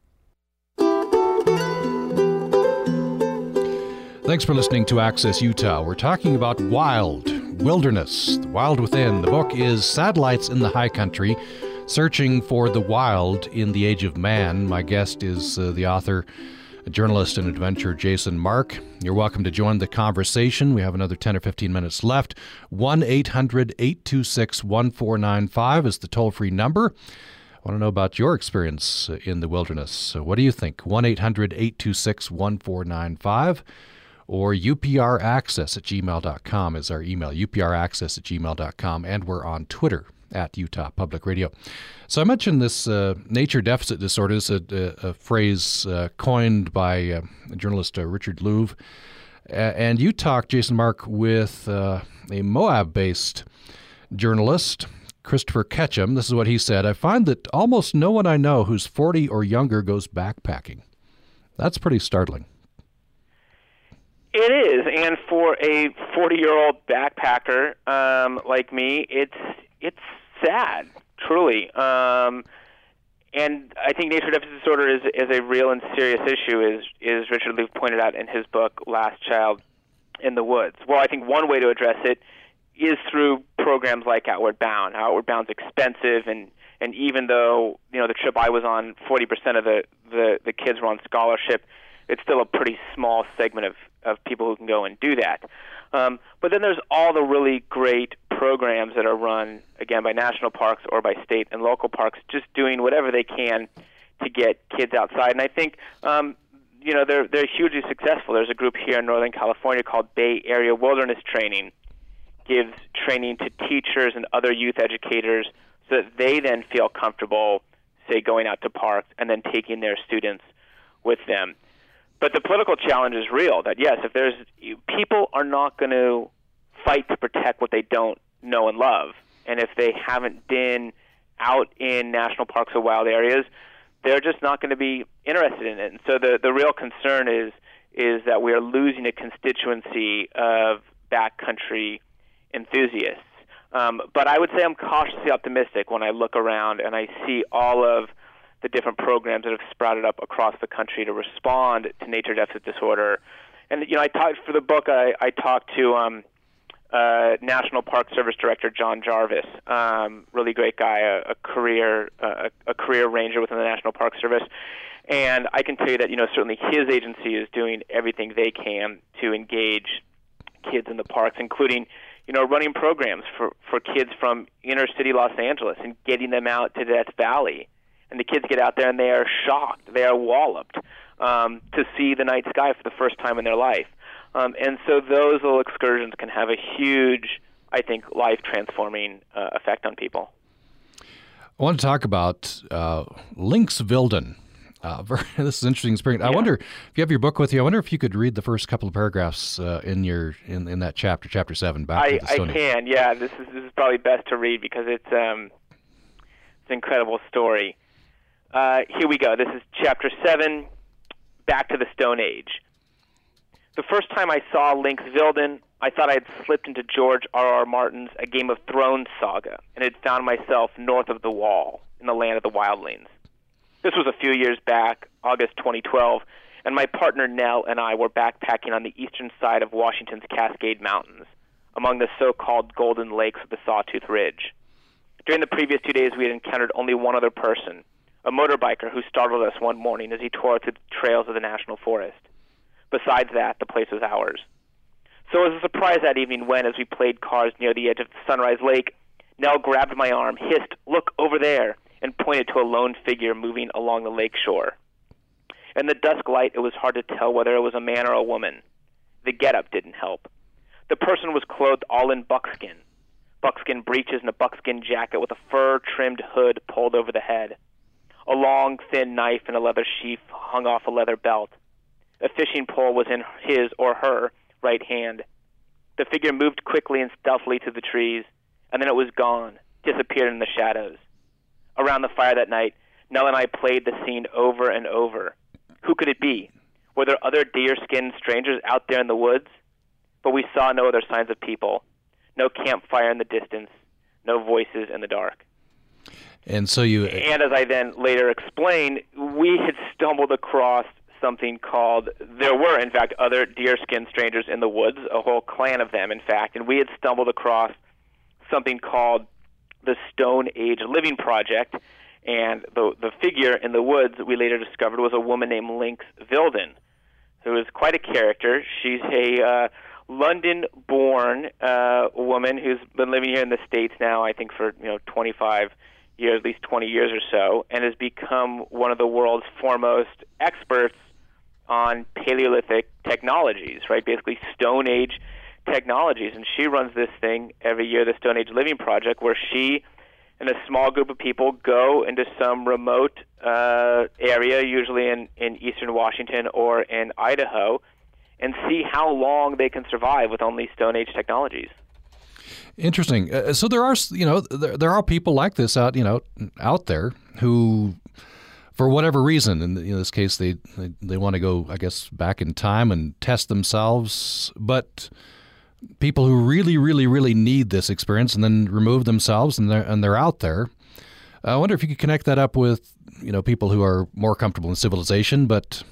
Thanks for listening to Access Utah. We're talking about wild, wilderness, the wild within. The book is Satellites in the High Country Searching for the Wild in the Age of Man. My guest is uh, the author, journalist and adventurer Jason Mark. You're welcome to join the conversation. We have another 10 or 15 minutes left. 1 800 826 1495 is the toll free number. I want to know about your experience in the wilderness. So what do you think? 1 800 826 1495 or upraccess at gmail.com is our email, upraccess at gmail.com, and we're on Twitter at Utah Public Radio. So I mentioned this uh, nature deficit disorder. This is a, a phrase uh, coined by uh, journalist uh, Richard Louv. and you talked, Jason Mark, with uh, a Moab-based journalist, Christopher Ketcham. This is what he said. I find that almost no one I know who's 40 or younger goes backpacking. That's pretty startling. It is, and for a 40-year-old backpacker um, like me, it's it's sad, truly. Um, and I think nature deficit disorder is is a real and serious issue, is is Richard Louv pointed out in his book Last Child in the Woods. Well, I think one way to address it is through programs like Outward Bound. Outward Bound's expensive, and and even though you know the trip I was on, forty percent of the, the the kids were on scholarship, it's still a pretty small segment of of people who can go and do that. Um, but then there's all the really great programs that are run again by national parks or by state and local parks, just doing whatever they can to get kids outside. And I think um, you know they're they're hugely successful. There's a group here in Northern California called Bay Area Wilderness Training, gives training to teachers and other youth educators so that they then feel comfortable, say, going out to parks and then taking their students with them. But the political challenge is real. That yes, if there's people are not going to fight to protect what they don't know and love, and if they haven't been out in national parks or wild areas, they're just not going to be interested in it. And so the the real concern is is that we are losing a constituency of backcountry enthusiasts. Um, but I would say I'm cautiously optimistic when I look around and I see all of the different programs that have sprouted up across the country to respond to nature deficit disorder. And you know, I talked for the book. I, I talked to um, uh, National Park Service Director Jon Jarvis, um, really great guy, a, a career uh, a career ranger within the National Park Service. And I can tell you that you know certainly his agency is doing everything they can to engage kids in the parks, including you know running programs for for kids from inner city Los Angeles and getting them out to Death Valley and the kids get out there and they are shocked, they are walloped um, to see the night sky for the first time in their life. Um, and so those little excursions can have a huge, I think, life transforming uh, effect on people. I want to talk about uh, Lynx Vilden. Uh, this is interesting experience. I wonder if you have your book with you. I wonder if you could read the first couple of paragraphs uh, in your in, in that chapter, chapter seven. Back I, to the Stony. I can. Yeah, this is this is probably best to read because it's um, it's an incredible story. Uh, here we go. This is chapter 7, Back to the Stone Age. The first time I saw Lynx Vilden, I thought I had slipped into George R. R. Martin's A Game of Thrones saga and had found myself north of the Wall in the land of the wildlings. This was a few years back, August 2012, and my partner Nell and I were backpacking on the eastern side of Washington's Cascade Mountains, among the so called Golden Lakes of the Sawtooth Ridge. During the previous two days, we had encountered only one other person, a motorbiker who startled us one morning as he tore through the trails of the national forest. Besides that, the place was ours. So it was a surprise that evening when, as we played cards near the edge of Sunrise Lake, Nell grabbed my arm, hissed, Look over there, and pointed to a lone figure moving along the lake shore. In the dusk light, it was hard to tell whether it was a man or a woman. The getup didn't help. The person was clothed all in buckskin buckskin breeches and a buckskin jacket with a fur trimmed hood pulled over the head. A long, thin knife in a leather sheath hung off a leather belt. A fishing pole was in his or her right hand. The figure moved quickly and stealthily to the trees, and then it was gone, disappeared in the shadows. Around the fire that night, Nell and I played the scene over and over. Who could it be? Were there other deer-skinned strangers out there in the woods? But we saw no other signs of people. No campfire in the distance. No voices in the dark. And so you. And as I then later explained, we had stumbled across something called. There were, in fact, other deerskin strangers in the woods, a whole clan of them, in fact, and we had stumbled across something called the Stone Age Living Project. And the the figure in the woods we later discovered was a woman named Lynx Vilden, who is quite a character. She's a uh, London-born uh, woman who's been living here in the states now, I think, for you know 25 years, at least 20 years or so, and has become one of the world's foremost experts on Paleolithic technologies, right? Basically, Stone Age technologies. And she runs this thing every year, the Stone Age Living Project, where she and a small group of people go into some remote uh, area, usually in, in eastern Washington or in Idaho, and see how long they can survive with only Stone Age technologies. Interesting. Uh, so there are, you know, there, there are people like this out, you know, out there who for whatever reason, in, this case, they, they, they want to go, I guess, back in time and test themselves. But people who really, really, really need this experience and then remove themselves and they're and they're out there. I wonder if you could connect that up with you know people who are more comfortable in civilization, but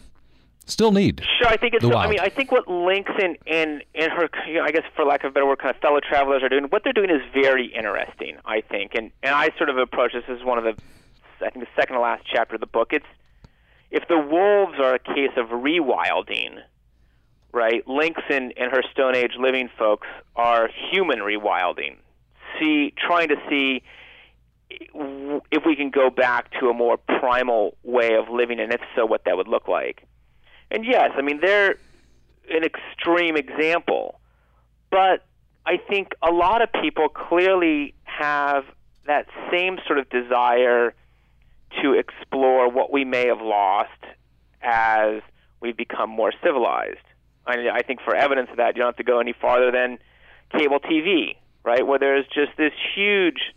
still need. Sure, I think it's. I mean, I think what Lynx and and and her, you know, I guess for lack of a better word, kind of fellow travelers are doing. What they're doing is very interesting. I think, and and I sort of approach this as one of the I think the second to last chapter of the book. It's if the wolves are a case of rewilding, right? Lynx and, and her Stone Age living folks are human rewilding. See, trying to see if we can go back to a more primal way of living, and if so, what that would look like. And yes, I mean they're an extreme example, but I think a lot of people clearly have that same sort of desire to explore what we may have lost as we've become more civilized. I, I think for evidence of that, you don't have to go any farther than cable TV, right? Where there's just this huge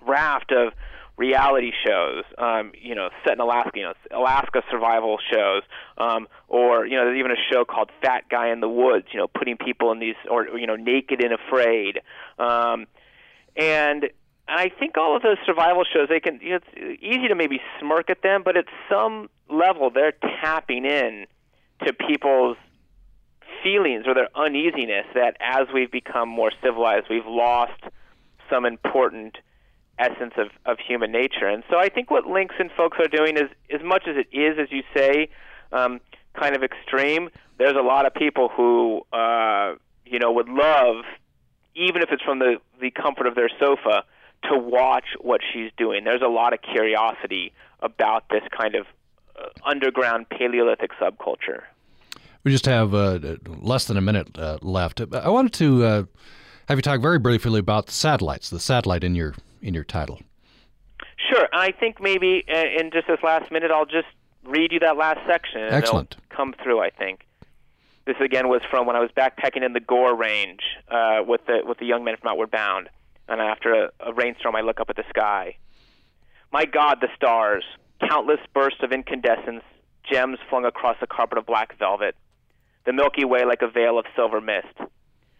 raft of reality shows, um, you know, set in Alaska, you know, Alaska survival shows, um, or you know, there's even a show called Fat Guy in the Woods, you know, putting people in these, or you know, naked and afraid, um, and and I think all of those survival shows, they can, you know, it's easy to maybe smirk at them, but at some level, they're tapping in to people's feelings or their uneasiness that as we've become more civilized, we've lost some important essence of, of human nature. And so I think what Lynx and folks are doing is, as much as it is, as you say, um, kind of extreme, there's a lot of people who, uh, you know, would love, even if it's from the, the comfort of their sofa, to watch what she's doing. There's a lot of curiosity about this kind of uh, underground Paleolithic subculture. We just have uh, less than a minute uh, left. I wanted to uh, have you talk very briefly about the satellites, the satellite in your in your title. Sure. I think maybe uh, in just this last minute, I'll just read you that last section. And Excellent. come through. I think this again was from when I was backpacking in the Gore Range uh, with the with the young men from Outward Bound and after a, a rainstorm, I look up at the sky. My God, the stars, countless bursts of incandescence, gems flung across a carpet of black velvet, the Milky Way like a veil of silver mist.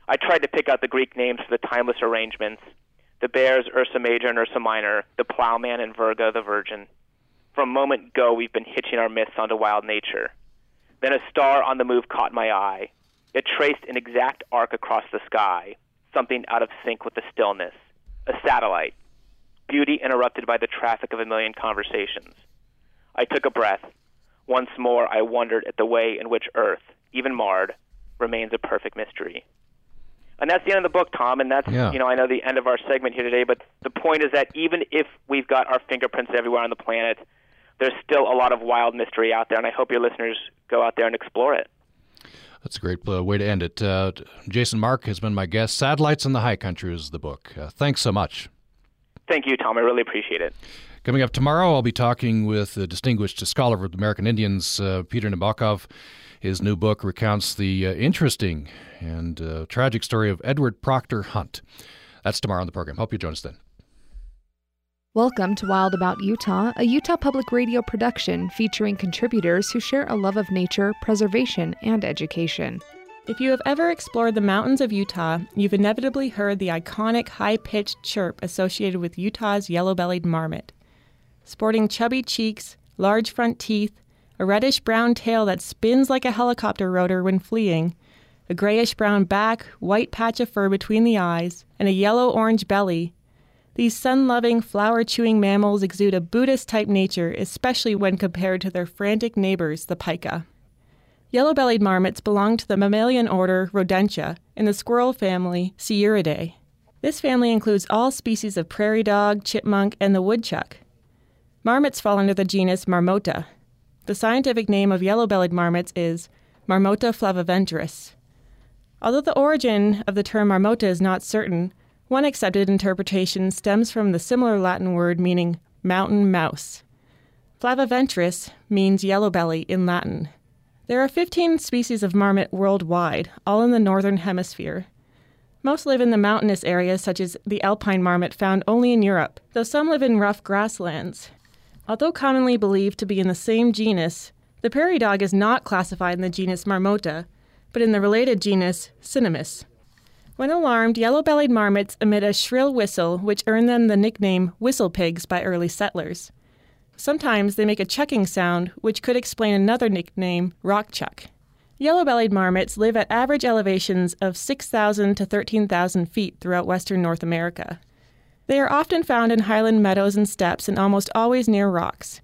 I tried to pick out the Greek names for the timeless arrangements the bears, Ursa Major and Ursa Minor, the plowman and Virgo the Virgin. From moment go, we've been hitching our myths onto wild nature. Then a star on the move caught my eye. It traced an exact arc across the sky something out of sync with the stillness, a satellite, beauty interrupted by the traffic of a million conversations. I took a breath. Once more, I wondered at the way in which Earth, even marred, remains a perfect mystery. And that's the end of the book, Tom. And that's, yeah. you know, I know the end of our segment here today, but the point is that even if we've got our fingerprints everywhere on the planet, there's still a lot of wild mystery out there, and I hope your listeners go out there and explore it. That's a great uh, way to end it. Uh, Jason Mark has been my guest. Satellites in the High Country is the book. Uh, thanks so much. Thank you, Tom. I really appreciate it. Coming up tomorrow, I'll be talking with the distinguished scholar of American Indians, uh, Peter Nabokov. His new book recounts the uh, interesting and uh, tragic story of Edward Proctor Hunt. That's tomorrow on the program. Hope you join us then. Welcome to Wild About Utah, a Utah Public Radio production featuring contributors who share a love of nature, preservation, and education. If you have ever explored the mountains of Utah, you've inevitably heard the iconic high pitched chirp associated with Utah's yellow bellied marmot. Sporting chubby cheeks, large front teeth, a reddish brown tail that spins like a helicopter rotor when fleeing, a grayish brown back, white patch of fur between the eyes, and a yellow orange belly, these sun loving, flower chewing mammals exude a Buddhist type nature, especially when compared to their frantic neighbors, the pika. Yellow bellied marmots belong to the mammalian order Rodentia in the squirrel family Sciuridae. This family includes all species of prairie dog, chipmunk, and the woodchuck. Marmots fall under the genus Marmota. The scientific name of yellow bellied marmots is Marmota flaviventris. Although the origin of the term marmota is not certain, one accepted interpretation stems from the similar Latin word meaning mountain mouse. Flaviventris means yellow belly in Latin. There are 15 species of marmot worldwide, all in the northern hemisphere. Most live in the mountainous areas, such as the alpine marmot found only in Europe, though some live in rough grasslands. Although commonly believed to be in the same genus, the prairie dog is not classified in the genus Marmota, but in the related genus Cynomys. When alarmed, yellow bellied marmots emit a shrill whistle, which earned them the nickname whistle pigs by early settlers. Sometimes they make a chucking sound, which could explain another nickname, rock chuck. Yellow bellied marmots live at average elevations of 6,000 to 13,000 feet throughout western North America. They are often found in highland meadows and steppes and almost always near rocks.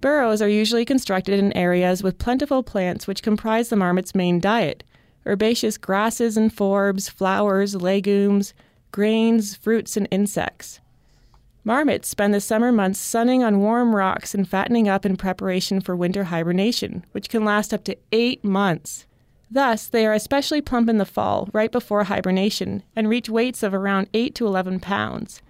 Burrows are usually constructed in areas with plentiful plants which comprise the marmot's main diet, herbaceous grasses and forbs, flowers, legumes, grains, fruits, and insects. Marmots spend the summer months sunning on warm rocks and fattening up in preparation for winter hibernation, which can last up to eight months. Thus, they are especially plump in the fall, right before hibernation, and reach weights of around 8 to 11 pounds.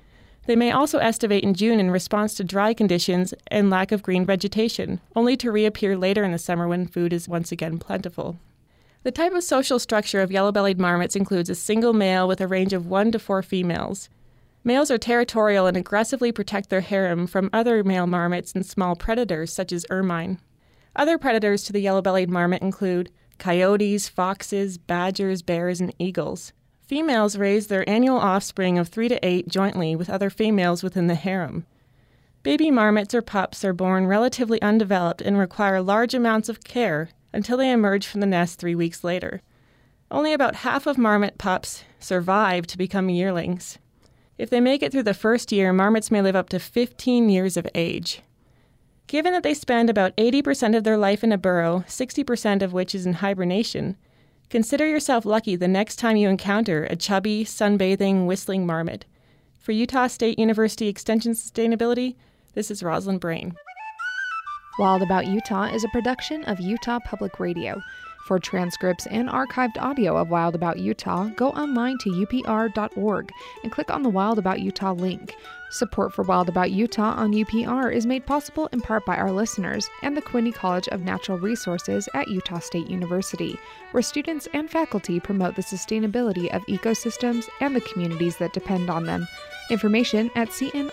They may also estivate in June in response to dry conditions and lack of green vegetation, only to reappear later in the summer when food is once again plentiful. The type of social structure of yellow bellied marmots includes a single male with a range of one to four females. Males are territorial and aggressively protect their harem from other male marmots and small predators such as ermine. Other predators to the yellow bellied marmot include coyotes, foxes, badgers, bears, and eagles. Females raise their annual offspring of three to eight jointly with other females within the harem. Baby marmots or pups are born relatively undeveloped and require large amounts of care until they emerge from the nest three weeks later. Only about half of marmot pups survive to become yearlings. If they make it through the first year, marmots may live up to 15 years of age. Given that they spend about 80% of their life in a burrow, 60% of which is in hibernation, consider yourself lucky the next time you encounter a chubby, sunbathing, whistling marmot. For Utah State University Extension Sustainability, this is Rosalind Brain. Wild About Utah is a production of Utah Public Radio. For transcripts and archived audio of Wild About Utah, go online to upr.org and click on the Wild About Utah link. Support for Wild About Utah on UPR is made possible in part by our listeners and the Quinney College of Natural Resources at Utah State University, where students and faculty promote the sustainability of ecosystems and the communities that depend on them. Information at cnr.usu.edu.